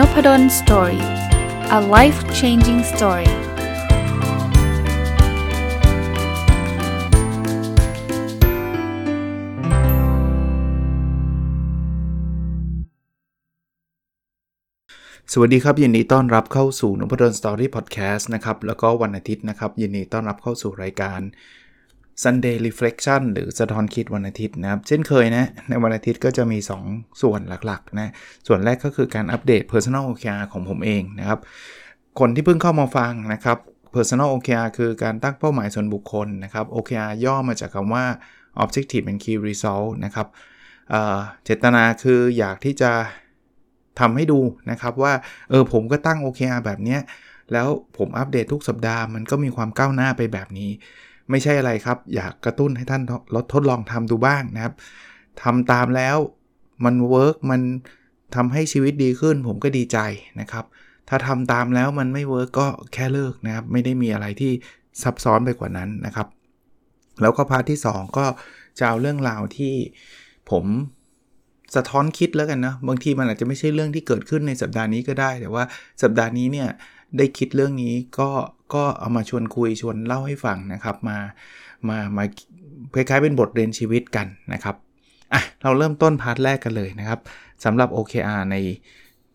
Nopadol's Story a life changing story สวัสดีครับ ยินดีต้อนรับเข้าสู่ Nopadol's Story พอดแคสต์นะครับ แล้วก็วันอาทิตย์นะครับ ยินดีต้อนรับเข้าสู่รายการ Sunday Reflection หรือสะท้อนคิดวันอาทิตย์นะครับ เช่นเคยนะ ในวันอาทิตย์ก็จะมี 2 ส่วนหลักๆนะ ส่วนแรกก็คือการอัปเดต Personal OKR ของผมเองนะครับ คนที่เพิ่งเข้ามาฟังนะครับ Personal OKR คือการตั้งเป้าหมายส่วนบุคคลนะครับ OKR ย่อมาจากคำว่า Objective and Key Result นะครับเจตนาคืออยากที่จะทำให้ดูนะครับว่าเออผมก็ตั้ง OKR แบบนี้แล้วผมอัปเดตทุกสัปดาห์มันก็มีความก้าวหน้าไปแบบนี้ ไม่ใช่อะไรครับ อยากกระตุ้นให้ท่านลดทดลองทำดูบ้างนะครับทำตามแล้วมัน work มันทำให้ชีวิตดีขึ้น ผมก็ดีใจนะครับ ถ้าทำตามแล้วมันไม่ work ก็แค่เลิกนะครับ ไม่ได้มีอะไรที่ซับซ้อนไปกว่านั้นนะครับ แล้วก็ part ที่ 2 ก็จะเอาเรื่องราวที่ผมสะท้อนคิดแล้วกันนะ บางทีมันอาจจะไม่ใช่เรื่องที่เกิดขึ้นในสัปดาห์นี้ก็ได้ แต่ว่าสัปดาห์นี้เนี่ย ได้คิดเรื่องนี้ก็ก็เอามาชวนคุยชวนเล่าให้ฟังนะครับ มามามาคล้ายๆเป็นบทเรียนชีวิตกันนะครับอะเราเริ่มต้นพาร์ทแรกกันเลยนะครับสำหรับ OKR ใน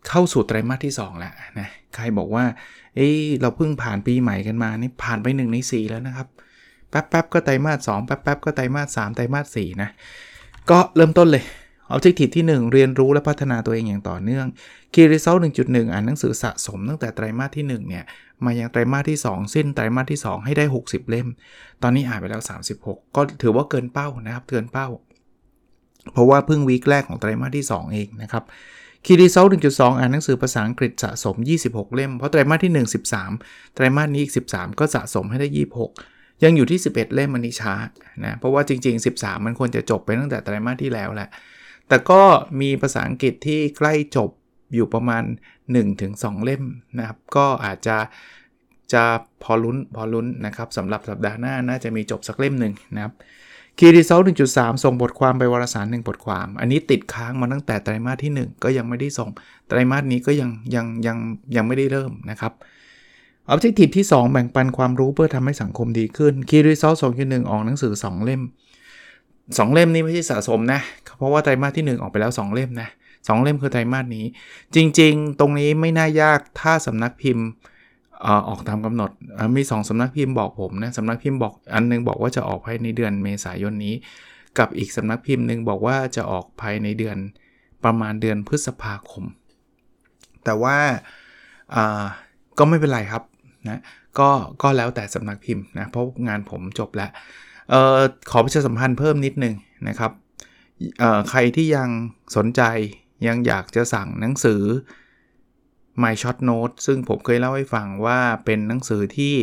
เข้าสู่ไตรมาสที่ 2 แล้วนะใครบอกว่าเอ้เราเพิ่งผ่านปีใหม่กันมานี่ผ่านไป1ใน4 แล้วนะครับ แป๊บๆก็ไตรมาส2แป๊บๆก็ไตรมาส3ไตรมาส4นะก็เริ่มต้นเลย Objective ที่ 1 เรียนรู้และพัฒนาตัวเองอย่างต่อเนื่อง Key Result 1.1 อ่านหนังสือสะสมตั้งแต่ไตรมาสที่ 1 เนี่ย มายังไตรมาสที่ 2 สิ้นไตรมาสที่ 2 ให้ได้ 60 เล่ม ตอนนี้อ่านไปแล้ว 36 ก็ถือว่าเกินเป้านะครับ เกินเป้า เพราะว่าเพิ่งวีคแรกของไตรมาสที่ 2 เองนะครับคีรีเซล1.2 อ่านหนังสือภาษาอังกฤษสะสม 26 เล่ม เพราะไตรมาสที่ 1 13 ไตรมาสนี้อีก 13 ก็สะสมให้ได้ 26ยังอยู่ที่ 11 เล่มมันนี้ช้านะ เพราะว่าจริง ๆ 13 มันควรจะจบไปตั้งแต่ไตรมาสที่แล้วแหละ แต่ก็มีภาษาอังกฤษที่ใกล้จบอยู่ประมาณ 1-2 เล่มนะครับ ก็อาจจะจะพอลุ้นพอลุ้นนะครับสำหรับสัปดาห์หน้าน่าจะมีจบสักเล่มหนึ่งนะครับคีรีเซล1.3ส่งบทความไปวารสาร1บทความ อันนี้ติดค้างมาตั้งแต่ไตรมาสที่ 1 ก็ยังไม่ได้ส่ง ไตรมาสนี้ก็ยังยังยังยังไม่ได้เริ่มนะครับออบเจกตีที่ 2 แบ่งปันความรู้เพื่อทำให้สังคมดีขึ้นคีรีเซล2.1ออกหนังสือ 2 เล่ม 2เล่มนี้ไม่ใช่สะสมนะ เพราะว่าไตรมาสที่ 1 ออกไปแล้ว 2 เล่มนะสเล่มคือไตรมาสนี้ จริงๆ ตรงนี้ไม่น่ายากถ้าสำนักพิมพ์ออกตามกำหนด มี 2สำนักพิมพ์บอกผมนะสำนักพิมพ์บอกอันนึงบอกว่าจะออกภายในเดือนเมษายนนี้ กับอีกสำนักพิมพ์หนึ่งบอกว่าจะออกภายในเดือนประมาณเดือนพฤษภาคม แต่ว่าก็ไม่เป็นไรครับนะก็ก็แล้วแต่สำนักพิมพ์นะเพราะงานผมจบแล้ว ออขอประชาสัมพันธ์เพิ่มนิดนึงนะครับใครที่ยังสนใจยังอยากจะสั่งหนังสือ My Short Note ซึ่งผมเคยเล่าให้ฟังว่าเป็นหนังสือที่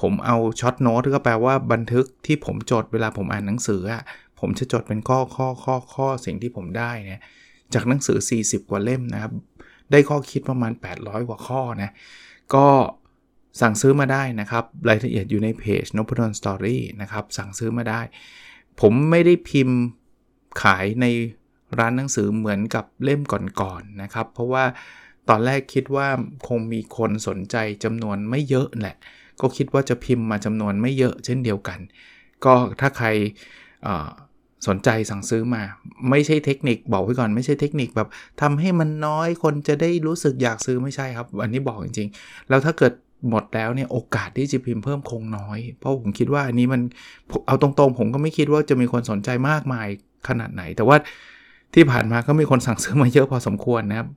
ผมเอาช็อตโน้ตก็แปลว่าบันทึกที่ผมจดเวลาผมอ่านหนังสืออะผมจะจดเป็นข้อข้อข้อข้อสิ่งที่ผมได้นี่ยจากหนังสือ 40 กว่าเล่มนะครับ ได้ข้อคิดประมาณ 800 กว่าข้อนะ ก็ สั่งซื้อมาได้นะครับ รายละเอียดอยู่ในเพจ n o p ด d o n Story นะครับ สั่งซื้อมาได้ ผมไม่ได้พิมพ์ขายในร้านหนังสือเหมือนกับเล่มก่อนๆนนะครับ เพราะว่าตอนแรกคิดว่าคงมีคนสนใจจำนวนไม่เยอะแหละ ก็คิดว่าจะพิมพ์มาจำนวนไม่เยอะเช่นเดียวกัน ก็ถ้าใครสนใจสั่งซื้อมา ไม่ใช่เทคนิคบอกไว้ก่อนไม่ใช่เทคนิคแบบทำให้มันน้อยคนจะได้รู้สึกอยากซื้อไม่ใช่ครับ อันนี้บอกจริงๆ แล้วถ้าเกิด หมดแล้วเนี่ยโอกาสที่จะพิมพ์เพิ่มคงน้อย เพราะผมคิดว่าอันนี้มันเอาตรงๆ ผมก็ไม่คิดว่าจะมีคนสนใจมากมายขนาดไหน แต่ว่าที่ผ่านมาก็มีคนสั่งซื้อมาเยอะพอสมควรนะครับ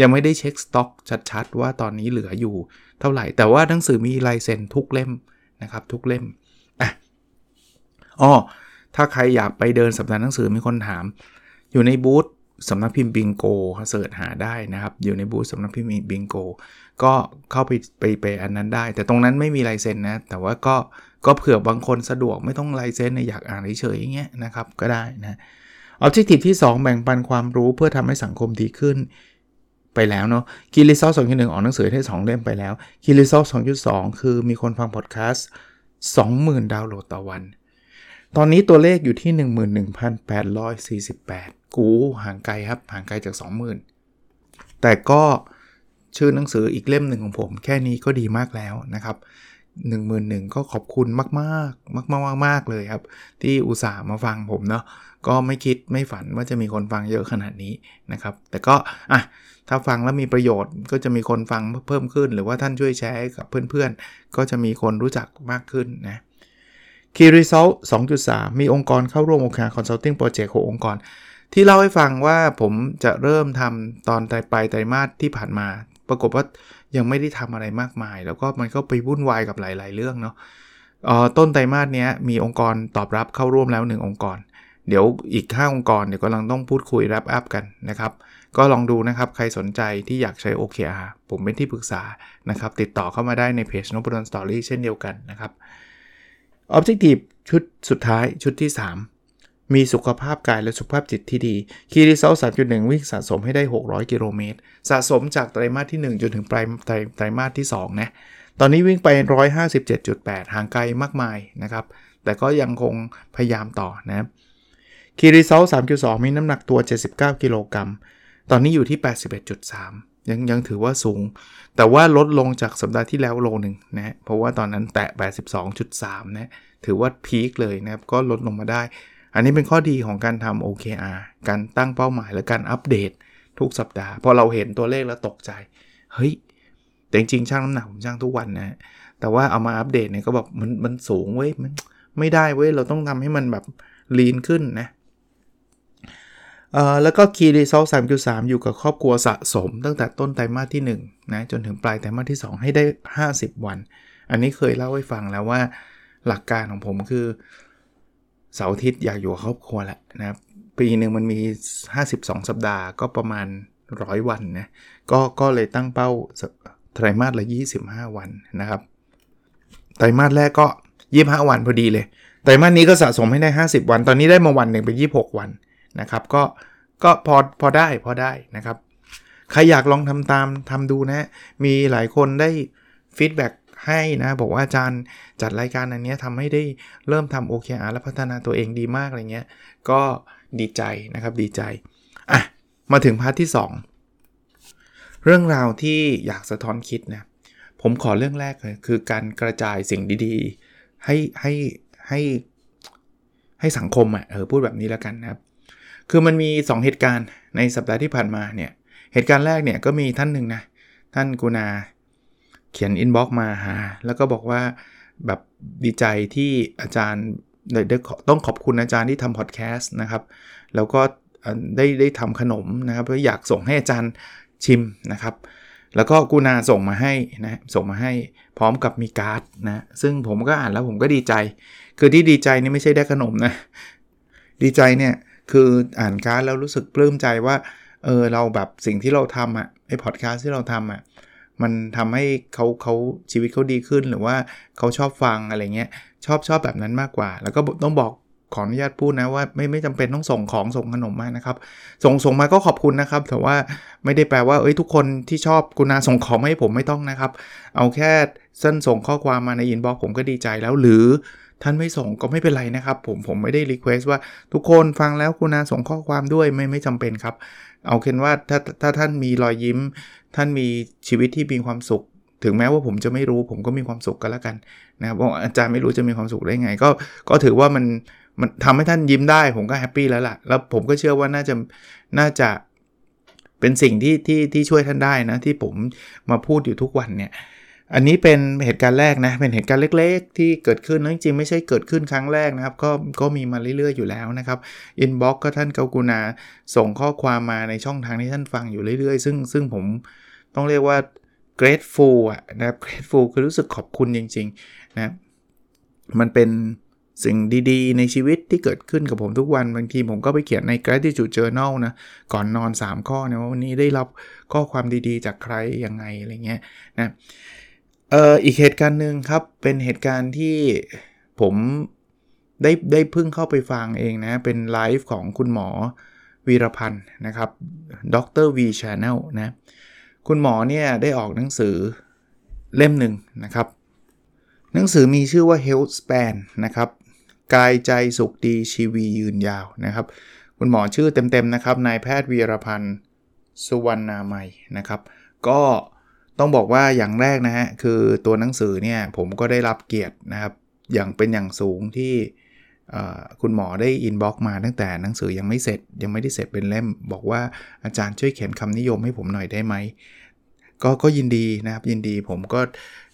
ยังไม่ได้เช็คสต็อกชัดๆ ว่าตอนนี้เหลืออยู่เท่าไหร่ แต่ว่าหนังสือมีลายเซ็นทุกเล่มนะครับ ทุกเล่มอะอ๋อถ้าใครอยากไปเดินสัปดาห์หนังสือมีคนถาม อยู่ในบูธ สำนักพิมพ์บิงโกเสิร์ชหาได้นะครับ อยู่ในบูธสำนักพิมพ์บิงโกก็เข้าไปไปไปอันนั้นได้ แต่ตรงนั้นไม่มีลายเซ็นนะ แต่ว่าก็ก็เผื่อบางคนสะดวกไม่ต้องลายเซ็นอยากอ่านเฉยๆอย่างเงี้ยนะครับก็ได้นะออบเจกตีที่ 2 แบ่งปันความรู้เพื่อทำให้สังคมดีขึ้นไปแล้วเนาะKey Result สองจุดหนึ่งออกหนังสือได้2เล่มไปแล้ว Key Result สองคือมีคนฟังพอดแคสต์20,000ดาวน์โหลดต่อวัน ตอนนี้ตัวเลขอยู่ที่ 11,848 กูห่างไกลครับ ห่างไกลจาก 20,000 แต่ก็ชื่อหนังสืออีกเล่มหนึ่งของผม แค่นี้ก็ดีมากแล้วนะครับ1 1 0 0 0ก็ขอบคุณมากมากมากมากมากเลยครับ ที่อุตส่าห์มาฟังผมเนาะก็ไม่คิดไม่ฝันว่าจะมีคนฟังเยอะขนาดนี้นะครับ แต่ก็อะถ้าฟังแล้วมีประโยชน์ก็จะมีคนฟังเพิ่มขึ้น หรือว่าท่านช่วยแชร์กับเพื่อนๆ ก็จะมีคนรู้จักมากขึ้นนะ Key Result 2.3 มีองค์กรเข้าร่วมโอเค Consulting Project ขององค์กร ที่เล่าให้ฟังว่าผมจะเริ่มทำตอนไตรปลายไตรมาสที่ผ่านมา ปรากฏว่ายังไม่ได้ทำอะไรมากมาย แล้วก็มันก็ไปวุ่นวายกับหลาย ๆ เรื่องเนาะต้นไตรมาสนี้มีองค์กรตอบรับเข้าร่วมแล้ว 1 องค์กร เดี๋ยวอีก 5 องค์กรเดี๋ยวกำลังต้องพูดคุย wrap up กันนะครับ ก็ลองดูนะครับ ใครสนใจที่อยากใช้ OKR ผมเป็นที่ปรึกษานะครับ ติดต่อเข้ามาได้ในเพจน o ด d สตอรี่เช่นเดียวกันนะครับ Objective ชุดสุดท้ายชุดที่ 3 มีสุขภาพกายและสุขภาพจิตที่ดี Key Result 3.1วิ่งสะสมให้ได้ 600 กิโลเมตร สะสมจากไตรมาสที่ 1 จนถึงปลายไตรไตรมาสที่ 2 นะ ตอนนี้วิ่งไป 157.8 ห่างไกลมากมายนะครับ แต่ก็ยังคงพยายามต่อนะคีรีเซล3.2มีน้ำหนักตัว 79 กิโลกรัม ตอนนี้อยู่ที่ 81.3ยังยังถือว่าสูง แต่ว่าลดลงจากสัปดาห์ที่แล้วโลหนึ่งนะเพราะว่าตอนนั้นแตะ 82.3 นะ ถือว่าพีคเลยนะครับ ก็ลดลงมาได้ อันนี้เป็นข้อดีของการทำ OKR การตั้งเป้าหมายและการอัปเดตทุกสัปดาห์พอเราเห็นตัวเลขแล้วตกใจ เฮ้ย แต่จริงๆช่างน้ำหนักผมช่างทุกวันนะ แต่ว่าเอามาอัปเดตเนี่ยก็แบบมันมันสูงเว้ยมันไม่ได้เว้ยเราต้องทำให้มันแบบลีนขึ้นนะเอ่อแล้วก็ Key Result 3.3 อยู่กับครอบครัวสะสม ตั้งแต่ต้นไตรมาสที่1นะจนถึงปลายไตรมาสที่ 2 ให้ได้ 50 วัน อันนี้เคยเล่าให้ฟังแล้วว่าหลักการของผมคือ เสาร์อาทิตย์อยากอยู่ครอบครัวแหละนะครับ ปีหนึ่งมันมี 52 สัปดาห์ก็ประมาณ 100 วันนะก็ก็เลยตั้งเป้าไตรมาสละ 25 วันนะครับ ไตรมาสแรกก็ 25 วันพอดีเลย ไตรมาสนี้ก็สะสมให้ได้ 50 วัน ตอนนี้ได้มาวันหนึ่งเป็น26 วันนะครับ ก็ก็พอพอได้พอได้นะครับ ใครอยากลองทำตามทำดูนะ มีหลายคนได้ feedback ให้นะ บอกว่าอาจารย์จัดรายการอันนี้ทำให้ได้เริ่มทำ OKR และพัฒนาตัวเองดีมากอะไรเงี้ย ก็ดีใจนะครับดีใจ อะ มาถึง part ที่ 2 เรื่องราวที่อยากสะท้อนคิดนะ ผมขอเรื่องแรกเลยคือการกระจายสิ่งดีๆ ให้ให้ให้ให้สังคมอะ่ะเออพูดแบบนี้แล้วกันนะครับ คือมันมี 2 เหตุการณ์ในสัปดาห์ที่ผ่านมาเนี่ยเหตุการณ์แรกเนี่ยก็มีท่านหนึ่งนะท่านกรุณา เขียน inbox มาหาแล้วก็บอกว่าแบบดีใจที่อาจารย์ต้องขอบคุณอาจารย์ที่ทำพอดแคสต์นะครับ แล้วก็ได้ได้ทำขนมนะครับเพื่ออยากส่งให้อาจารย์ชิมนะครับ แล้วก็กุณาส่งมาให้นะส่งมาให้พร้อมกับมีการ์ดนะซึ่งผมก็อ่านแล้วผมก็ดีใจ คือที่ดีใจนี่ไม่ใช่ได้ขนมนะ ดีใจเนี่ยคืออ่านการ์ดแล้วรู้สึกปลื้มใจว่าเออเราแบบสิ่งที่เราทำอะ่ะไอพอดแคสต์ที่เราทำอะ่ะ มันทำให้เขาเขาชีวิตเขาดีขึ้นหรือว่าเขาชอบฟังอะไรเงี้ยชอบชอบแบบนั้นมากกว่า แล้วก็ต้องบอกขออนุญาตพูดนะว่าไม่ไม่จำเป็นต้องส่งของส่งขนมมานะครับส่งส่งมาก็ขอบคุณนะครับ แต่ว่าไม่ได้แปลว่าเอ้ยทุกคนที่ชอบกรุณาส่งของให้ผมไม่ต้องนะครับ เอาแค่ท่านส่งข้อความมาใน inbox ผมก็ดีใจแล้ว หรือท่านไม่ส่งก็ไม่เป็นไรนะครับ ผมผมไม่ได้ request ว่าทุกคนฟังแล้วกรุณาส่งข้อความด้วยไม่ไม่จำเป็นครับ เอาเป็นว่าถ้าถ้าท่านมีรอยยิ้ม ท่านมีชีวิตที่มีความสุข ถึงแม้ว่าผมจะไม่รู้ ผมก็มีความสุขกันแล้วกันนะครับเพราะอาจารย์ไม่รู้จะมีความสุขได้ไง ก็ก็ถือว่ามันมันทำให้ท่านยิ้มได้ ผมก็ happy แล้วล่ะ แล้วผมก็เชื่อว่าน่าจะน่าจะเป็นสิ่งที่ที่ที่ช่วยท่านได้นะที่ผมมาพูดอยู่ทุกวันเนี่ยอันนี้เป็นเหตุการณ์แรกนะ เป็นเหตุการณ์เล็ก ๆ ที่เกิดขึ้นจริงๆ ไม่ใช่เกิดขึ้นครั้งแรกนะครับ ก็ก็มีมาเรื่อย ๆ อยู่แล้วนะครับอินบ็อกก็ท่านเกากูนาส่งข้อความมาในช่องทางที่ท่านฟังอยู่เรื่อย ๆ ซึ่งซึ่งผม ต้องเรียกว่า grateful อะนะครับ grateful คือรู้สึกขอบคุณจริงๆนะมันเป็นสิ่งดีๆ ในชีวิตที่เกิดขึ้นกับผมทุกวันบางทีผมก็ไปเขียนใน gratitude journal นะ ก่อนนอน 3 ข้อนะว่าวันนี้ได้รับข้อความดีๆ จากใครยังไงอะไรเงี้ยนะเอ่ออีกเหตุการณ์หนึ่งครับ เป็นเหตุการณ์ที่ผมได้ได้เพิ่งเข้าไปฟังเองนะ เป็นไลฟ์ของคุณหมอวีรพันธ์นะครับดร V Channel นะ คุณหมอเนี่ยได้ออกหนังสือเล่มหนึ่งนะครับ หนังสือมีชื่อว่า Health Span นะครับ กายใจสุขดีชีวียืนยาวนะครับ คุณหมอชื่อเต็มๆนะครับ นายแพทย์วีรพันธ์สุวรรณามัยนะครับ ก็ต้องบอกว่าอย่างแรกนะฮะ คือตัวหนังสือเนี่ยผมก็ได้รับเกียรตินะครับ อย่างเป็นอย่างสูงที่ คุณหมอได้ inbox มาตั้งแต่หนังสือยังไม่เสร็จ ยังไม่ได้เสร็จเป็นเล่ม บอกว่าอาจารย์ช่วยเขียนคำนิยมให้ผมหน่อยได้ไหมก็ก็ยินดีนะครับยินดีผมก็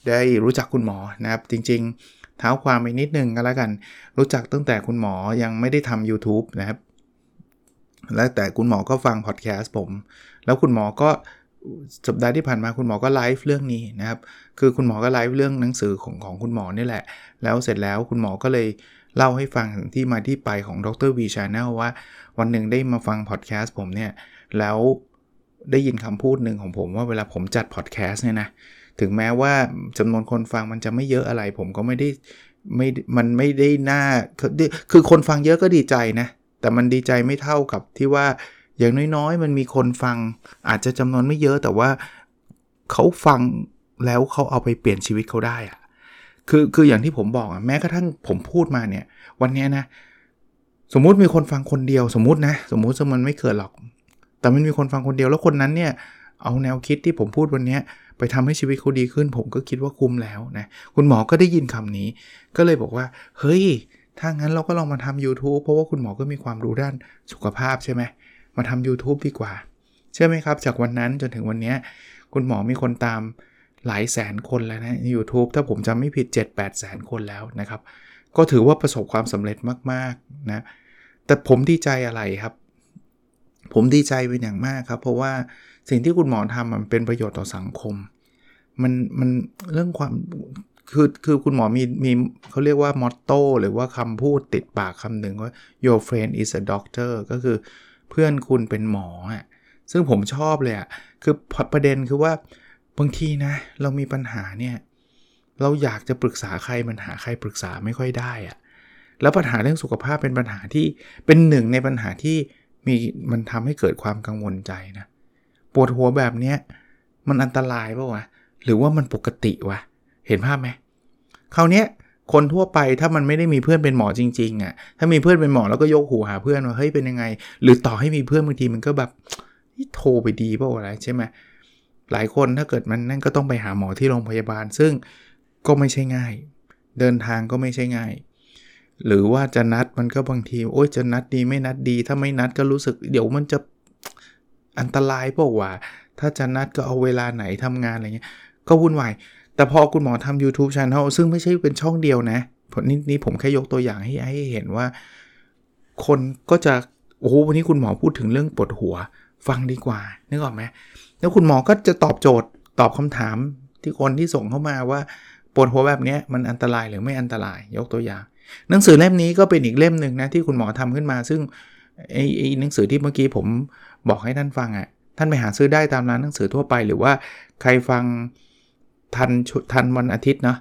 ได้รู้จักคุณหมอนะครับจริงๆ เท้าความไปนิดนึงก็แล้วกัน รู้จักตั้งแต่คุณหมอยังไม่ได้ทำ YouTube นะครับ แล้วแต่คุณหมอก็ฟังพอดแคสต์ผม แล้วคุณหมอก็สัปดาห์ที่ผ่านมาคุณหมอก็ไลฟ์เรื่องนี้นะครับ คือคุณหมอก็ไลฟ์เรื่องหนังสือของของคุณหมอนี่แหละ แล้วเสร็จแล้วคุณหมอก็เลย เล่าให้ฟังถึงที่มาที่ไปของดร V Channel ว่า วันหนึ่งได้มาฟังพอดแคสต์ผมเนี่ย แล้วได้ยินคำพูดหนึ่งของผมว่าเวลาผมจัดพอดแคสต์เนี่ยนะ ถึงแม้ว่าจำนวนคนฟังมันจะไม่เยอะอะไร ผมก็ไม่ได้ไม่มันไม่ได้น่าคือคนฟังเยอะก็ดีใจนะ แต่มันดีใจไม่เท่ากับที่ว่าอย่างน้อยๆ มันมีคนฟังอาจจะจำนวนไม่เยอะแต่ว่าเขาฟังแล้วเขาเอาไปเปลี่ยนชีวิตเขาได้อะ คือคืออย่างที่ผมบอกอะแม้กระทั่งผมพูดมาเนี่ย วันนี้นะ สมมุติมีคนฟังคนเดียวสมมุตินะ สมมุติสมันไม่เกิดหรอก แต่มันมีคนฟังคนเดียวแล้วคนนั้นเนี่ยเอาแนวคิดที่ผมพูดวันนี้ไปทำให้ชีวิตเขาดีขึ้น ผมก็คิดว่าคุ้มแล้วนะคุณหมอก็ได้ยินคำนี้ ก็เลยบอกว่า เฮ้ย ถ้างั้นเราก็ลองมาทำ YouTube เพราะว่าคุณหมอก็มีความรู้ด้านสุขภาพใช่ไหมมาทำ YouTube ดีกว่า เชื่อไหมครับ จากวันนั้นจนถึงวันนี้ คุณหมอมีคนตาม หลายแสนคนแล้วนะใน YouTube ถ้าผมจำไม่ผิด 7-8 แสนคนแล้วนะครับ ก็ถือว่าประสบความสำเร็จมากๆนะ แต่ผมดีใจอะไรครับ ผมดีใจเป็นอย่างมากครับ เพราะว่าสิ่งที่คุณหมอทำมันเป็นประโยชน์ต่อสังคม มันมันเรื่องความคือคือคุณหมอมีมีเขาเรียกว่ามอตโต้หรือว่าคำพูดติดปากคำหนึ่งว่า your friend is a doctor ก็คือเพื่อนคุณเป็นหมออะซึ่งผมชอบเลยอะคือประเด็นคือว่า บางทีนะเรามีปัญหาเนี่ยเราอยากจะปรึกษาใครมันหาใครปรึกษาไม่ค่อยได้อะแล้วปัญหาเรื่องสุขภาพเป็นปัญหาที่เป็นหนึ่งในปัญหาที่มีมันทำให้เกิดความกังวลใจนะปวดหัวแบบเนี้ยมันอันตรายป่าวะหรือว่ามันปกติวะเห็นภาพไหมคราวเนี้ยคนทั่วไปถ้ามันไม่ได้มีเพื่อนเป็นหมอจริงๆอะ่ะถ้ามีเพื่อนเป็นหมอแล้วก็ยกหูหาเพื่อนว่าเฮ้ยเป็นยังไง หรือต่อให้มีเพื่อนบางทีมันก็แบบโทรไปดีเปล่าอะไรใช่ไหม หลายคนถ้าเกิดมันนั่นก็ต้องไปหาหมอที่โรงพยาบาล ซึ่งก็ไม่ใช่ง่าย เดินทางก็ไม่ใช่ง่าย หรือว่าจะนัดมันก็บางทีโอ้ยจะนัดดีไม่นัดดี ถ้าไม่นัดก็รู้สึก เดี๋ยวมันจะอันตรายเปล่าวะถ้าจะนัดก็เอาเวลาไหนทำงานอะไรเงี้ย ก็วุ่นวายแต่พอคุณหมอทำ YouTube Channel ซึ่งไม่ใช่เป็นช่องเดียวนะนี่นี่ผมแค่ยกตัวอย่างให้ให้เห็นว่า คนก็จะโอ้โหวันนี้คุณหมอพูดถึงเรื่องปวดหัว ฟังดีกว่านึกออกไหมแล้วคุณหมอก็จะตอบโจทย์ตอบคำถามที่คนที่ส่งเข้ามาว่าปวดหัวแบบนี้มันอันตรายหรือไม่อันตรายยกตัวอย่าง หนังสือเล่มนี้ก็เป็นอีกเล่มหนึ่งนะที่คุณหมอทำขึ้นมา ซึ่งไอ้ไอ้หนังสือที่เมื่อกี้ผมบอกให้ท่านฟังอะ่ะท่านไปหาซื้อได้ตามร้านหนังสือทั่วไป หรือว่าใครฟังทันทันวันอาทิตย์เนาะ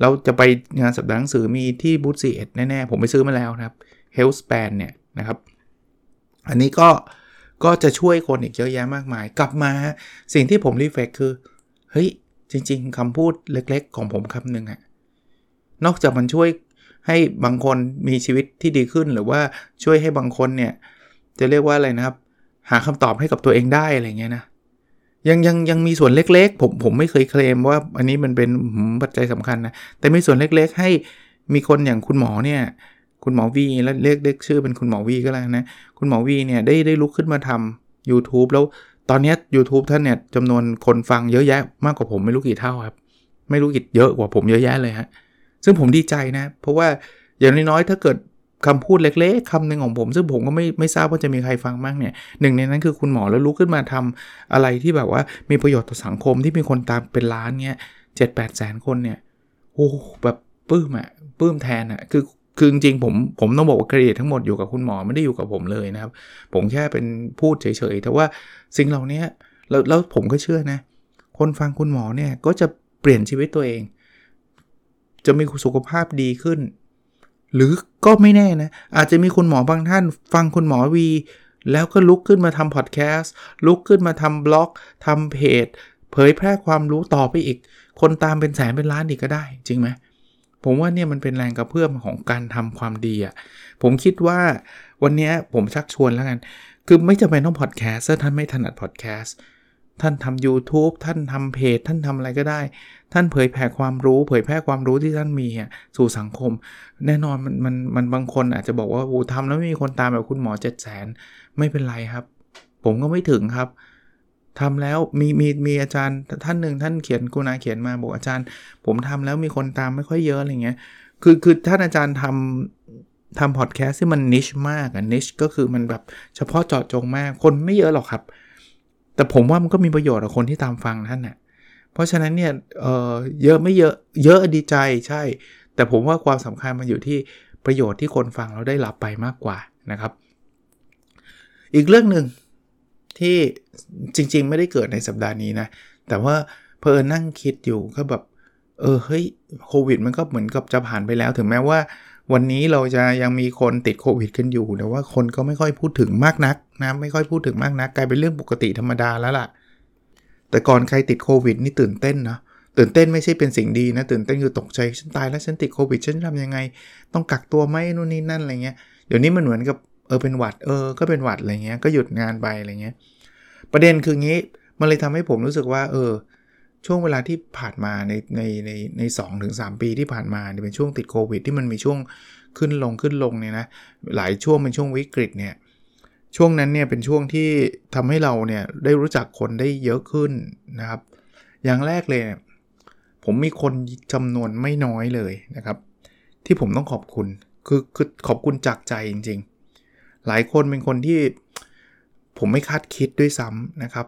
เราจะไปงานสัปดาห์หนังสือมีที่บูธซีเอ็ดแน่ๆ ผมไปซื้อมาแล้วครับ h e l Span เนี่ยนะครับ อันนี้ก็ ก็จะช่วยคนอีกเยอะแยะมากมาย กลับมาสิ่งที่ผมรีเฟกคือ เฮ้ย จริง ๆคำพูดเล็กๆ ของผมคำหนึ่งอะนอกจากมันช่วยให้บางคนมีชีวิตที่ดีขึ้นหรือว่าช่วยให้บางคนเนี่ย จะเรียกว่าอะไรนะครับ หาคำตอบให้กับตัวเองได้อะไรเงี้ยนะยังยังยังมีส่วนเล็ก ๆ ผมผมไม่เคยเคลมว่าอันนี้มันเป็นปัจจัยสำคัญนะ แต่มีส่วนเล็กๆ ให้มีคนอย่างคุณหมอเนี่ย คุณหมอวีแล้วเรียกเรียกชื่อเป็นคุณหมอวีก็แล้วนะ คุณหมอวีเนี่ยได้ได้ลุกขึ้นมาทำ YouTube แล้วตอนนี้ YouTube ท่านเนี่ยจำนวนคนฟังเยอะแยะมากกว่าผมไม่รู้กี่เท่าครับ ไม่รู้กี่เยอะกว่าผมเยอะแยะเลยฮะซึ่งผมดีใจนะ เพราะว่าอย่างน้อยๆถ้าเกิดคำพูดเล็กๆคำหนึ่งของผม ซึ่งผมก็ไม่ไม่ทราบว่าจะมีใครฟังบ้างเนี่ยหนึ่งในนั้นคือคุณหมอแล้วลุกขึ้นมาทำอะไรที่แบบว่ามีประโยชน์ต่อสังคมที่มีคนตามเป็นล้านเนี่ยเจ็ดแปดแสนคนเนี่ยโอ้แบบปลื้มอะปลื้มแทนอะคือ คือจริงผมผมต้องบอกว่าเครดิตทั้งหมดอยู่กับคุณหมอไม่ได้อยู่กับผมเลยนะครับ ผมแค่เป็นพูดเฉยๆแต่ว่าสิ่งเหล่านี้แล้วแล้วผมก็เชื่อนะ คนฟังคุณหมอเนี่ยก็จะเปลี่ยนชีวิตตัวเอง จะมีสุขภาพดีขึ้น หรือก็ไม่แน่นะ อาจจะมีคุณหมอบางท่าน ฟังคุณหมอวี แล้วก็ลุกขึ้นมาทำพอดแคสต์ลุกขึ้นมาทำบล็อกทำเพจ เผยแพร่ความรู้ต่อไปอีก คนตามเป็นแสนเป็นล้านอีกก็ได้ จริงไหม ผมว่าเนี่ยมันเป็นแรงกระเพื่อมของการทำความดีอะ่ะผมคิดว่าวันนี้ผมชักชวนแล้วกัน คือไม่จำเป็นต้องพอดแคสต์ถ้าท่านไม่ถนัดพอดแคสต์ท่านทำ YouTube ท่านทำเพจ ท่านทำอะไรก็ได้ ท่านเผยแผ่ความรู้ เผยแพร่ความรู้ที่ท่านมีสู่สังคม แน่นอนมันมันมันบางคนอาจจะบอกว่าโอ้ทำแล้วไม่มีคนตามแบบคุณหมอเจ็ดแสนไม่เป็นไรครับ ผมก็ไม่ถึงครับ ทำแล้วมีมีมีอาจารย์ท่านหนึ่งท่านเขียนกุณาเขียนมาบอกอาจารย์ ผมทำแล้วมีคนตามไม่ค่อยเยอะอะไรเงี้ยคือคือท่านอาจารย์ทำทำพอดแคสต์ที่มันนิชมากอะนิชก็คือมันแบบเฉพาะเจาะจงมากคนไม่เยอะหรอกครับ แต่ผมว่ามันก็มีประโยชน์กับคนที่ตามฟังท่านนะ่ะเพราะฉะนั้นเนี่ยเออเยอะไม่เยอะเยอะดีใจใช่ แต่ผมว่าความสำคัญมันอยู่ที่ประโยชน์ที่คนฟังเราได้รับไปมากกว่านะครับ อีกเรื่องหนึ่ง ที่จริงๆ ไม่ได้เกิดในสัปดาห์นี้นะ แต่ว่าเพอนั่งคิดอยู่ก็แบบ เออเฮ้ยโควิดมันก็เหมือนกับจะผ่านไปแล้ว ถึงแม้ว่าวันนี้เราจะยังมีคนติดโควิดกันอยู่ แต่ว่าคนก็ไม่ค่อยพูดถึงมากนักนะไม่ค่อยพูดถึงมากนักกลายเป็นเรื่องปกติธรรมดาแล้วล่ะ แต่ก่อนใครติดโควิดนี่ตื่นเต้นนะตื่นเต้นไม่ใช่เป็นสิ่งดีนะ ตื่นเต้นคือตกใจฉันตายแล้วฉันติดโควิดฉันทำยังไง ต้องกักตัวไหมนู่นนี่นั่นอะไรเงี้ยเดี๋ยวนี้มันเหมือนกับ เออเป็นหวัดเออก็เป็นหวัดอะไรเงี้ยก็หยุดงานไปอะไรเงี้ยประเด็นคืองี้มันเลยทำให้ผมรู้สึกว่า เออ ช่วงเวลาที่ผ่านมาในในในในสองถึงสปีที่ผ่านมาเนี่ยเป็นช่วงติดโควิด ที่มันมีช่วงขึ้นลงขึ้นลงเนี่ยนะหลายช่วงเป็นช่วงวิกฤตเนี่ยช่วงนั้นเนี่ยเป็นช่วงที่ทำให้เราเนี่ยได้รู้จักคนได้เยอะขึ้นนะครับ อย่างแรกเลย ผมมีคนจำนวนไม่น้อยเลยนะครับ ที่ผมต้องขอบคุณคือคือขอบคุณจากใจจริง หลายคนเป็นคนที่ผมไม่คาดคิดด้วยซ้ำนะครับ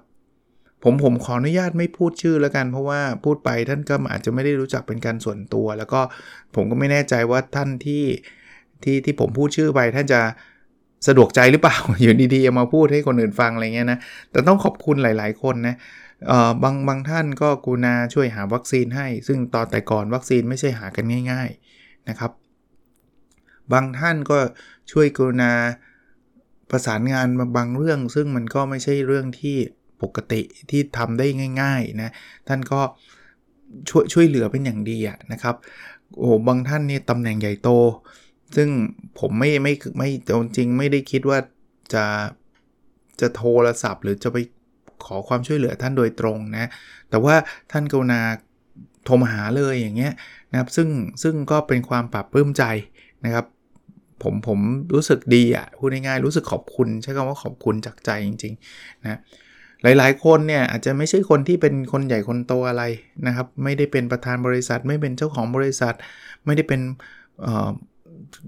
ผมผมขออนุญาตไม่พูดชื่อแล้วกัน เพราะว่าพูดไปท่านก็อาจจะไม่ได้รู้จักเป็นการส่วนตัว แล้วก็ผมก็ไม่แน่ใจว่าท่านที่ที่ที่ผมพูดชื่อไปท่านจะสะดวกใจหรือเปล่า อยู่ดีๆมาพูดให้คนอื่นฟังอะไรเงี้ยนะ แต่ต้องขอบคุณหลาย ๆ คนนะบางบางท่านก็กูนาช่วยหาวัคซีนให้ ซึ่งตอนแต่ก่อนวัคซีนไม่ใช่หากันง่าย ๆนะครับ บางท่านก็ช่วยกรุณา ประสานงานบางเรื่อง ซึ่งมันก็ไม่ใช่เรื่องที่ปกติที่ทำได้ง่ายๆนะท่านก็ช่วยช่วยเหลือเป็นอย่างดีะนะครับโอ้บางท่านนี่ตำแหน่งใหญ่โต ซึ่งผมไม่ไม่ไม่จริงไม่ได้คิดว่าจะจะโทรศัพท์หรือจะไปขอความช่วยเหลือท่านโดยตรงนะ แต่ว่าท่านกรุณาโทรมาหาเลยอย่างเงี้ยนะครับ ซึ่งซึ่งก็เป็นความปรับปลื้มใจนะครับ ผมผมรู้สึกดีอะพูดง่ายๆรู้สึกขอบคุณ ใช้คำว่าขอบคุณจากใจจริงๆนะหลายๆ คนเนี่ยอาจจะไม่ใช่คนที่เป็นคนใหญ่คนโตอะไรนะครับ ไม่ได้เป็นประธานบริษัท ไม่เป็นเจ้าของบริษัท ไม่ได้เป็นอ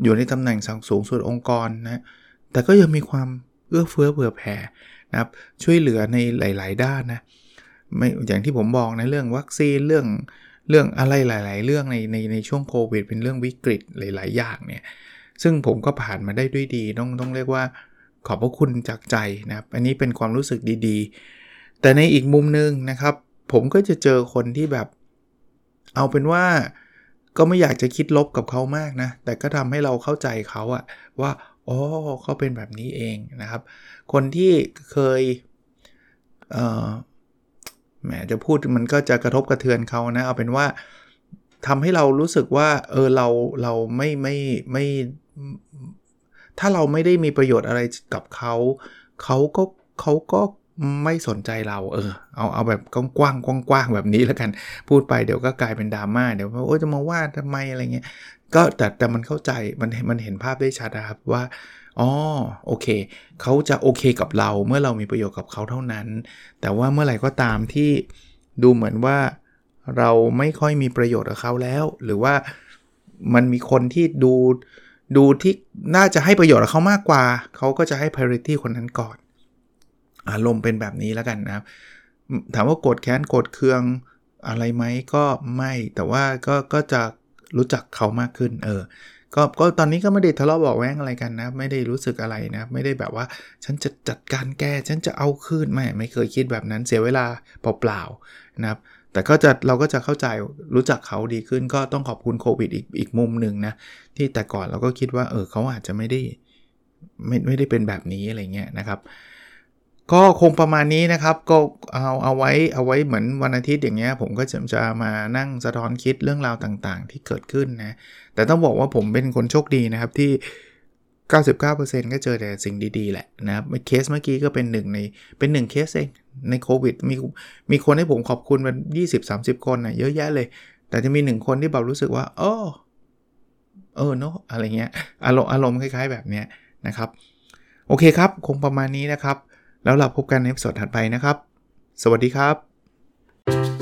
อยู่ในตำแหน่งสูงสุดองค์กรนะแต่ก็ยังมีความเอื้อเฟื้อเผื่อแผ่นะครับช่วยเหลือในหลาย ๆ ด้านนะไม่อย่างที่ผมบอกในเรื่องวัคซีนเรื่องเรื่องอะไรหลาย ๆ เรื่องในในในช่วงโควิดเป็นเรื่องวิกฤตหลาย ๆ อย่างเนี่ย ซึ่งผมก็ผ่านมาได้ด้วยดี ต้องต้องเรียกว่าขอบพระคุณจากใจนะครับ อันนี้เป็นความรู้สึกดีๆ แต่ในอีกมุมนึงนะครับ ผมก็จะเจอคนที่แบบ เอาเป็นว่าก็ไม่อยากจะคิดลบกับเขามากนะ แต่ก็ทำให้เราเข้าใจเขาอะว่าอ๋อเขาเป็นแบบนี้เองนะครับ คนที่เคยเอ่อแหมจะพูดมันก็จะกระทบกระเทือนเขานะ เอาเป็นว่าทำให้เรารู้สึกว่า เออเราเราไม่ไม่ไม่ ถ้าเราไม่ได้มีประโยชน์อะไรกับเขาเขาก็เขาก็ไม่สนใจเรา เออ เอาเอาแบบกว้างๆกว้างๆแบบนี้แล้วกัน พูดไปเดี๋ยวก็กลายเป็นดราม่าเดี๋ยวว่าโอ้จะมาว่าทำไมอะไรเงี้ยก็แต่แต่มันเข้าใจมันมันเห็นภาพได้ชัดนะครับว่าอ๋อโอเคเขาจะโอเคกับเราเมื่อเรามีประโยชน์กับเขาเท่านั้น แต่ว่าเมื่อไหร่ก็ตามที่ดูเหมือนว่าเราไม่ค่อยมีประโยชน์กับเขาแล้ว หรือว่ามันมีคนที่ดู ดูที่น่าจะให้ประโยชน์กับเขามากกว่า เขาก็จะให้ priority คนนั้นก่อน อารมณ์เป็นแบบนี้แล้วกันนะครับ ถามว่าโกรธแค้นโกรธเคืองอะไรไหมก็ไม่แต่ว่าก็ก็จะรู้จักเขามากขึ้น เออก็ก็ตอนนี้ก็ไม่ได้ทะเลาะบอกแว้งอะไรกันนะ ไม่ได้รู้สึกอะไรนะ ไม่ได้แบบว่า ฉันจะจัดการแก้ฉันจะเอาคืนไม่ไม่เคยคิดแบบนั้นเสียเวลาเปล่าๆนะครับ แต่ก็จะเราก็จะเข้าใจรู้จักเขาดีขึ้นก็ต้องขอบคุณโควิดอีกอีกมุมหนึ่งนะที่แต่ก่อนเราก็คิดว่าเออเขาอาจจะไม่ได้ไม่ไม่ได้เป็นแบบนี้อะไรเงี้ยนะครับ ก็คงประมาณนี้นะครับก็เอาเอาไว้เอาไว้เหมือนวันอาทิตย์อย่างเงี้ยผมก็จะจะมานั่งสะท้อนคิดเรื่องราวต่างๆ ที่เกิดขึ้นนะแต่ต้องบอกว่าผมเป็นคนโชคดีนะครับที่ 99%ก็เจอแต่สิ่งดีๆ แหละนะครับเคสเมื่อกี้ก็เป็นหนึ่งในเป็นหนึ่งเคสเองในโควิดมีมีคนให้ผมขอบคุณมัน20-30 คนนะเยอะแยะเลย แต่จะมีหนึ่งคนที่แบบรู้สึกว่าโอ้เออเนาะอะไรเงี้ยอารมณ์อารมณ์คล้ายๆ แบบเนี้ยนะครับ โอเคครับ คงประมาณนี้นะครับ แล้วเราพบกันในสดถัดไปนะครับ สวัสดีครับ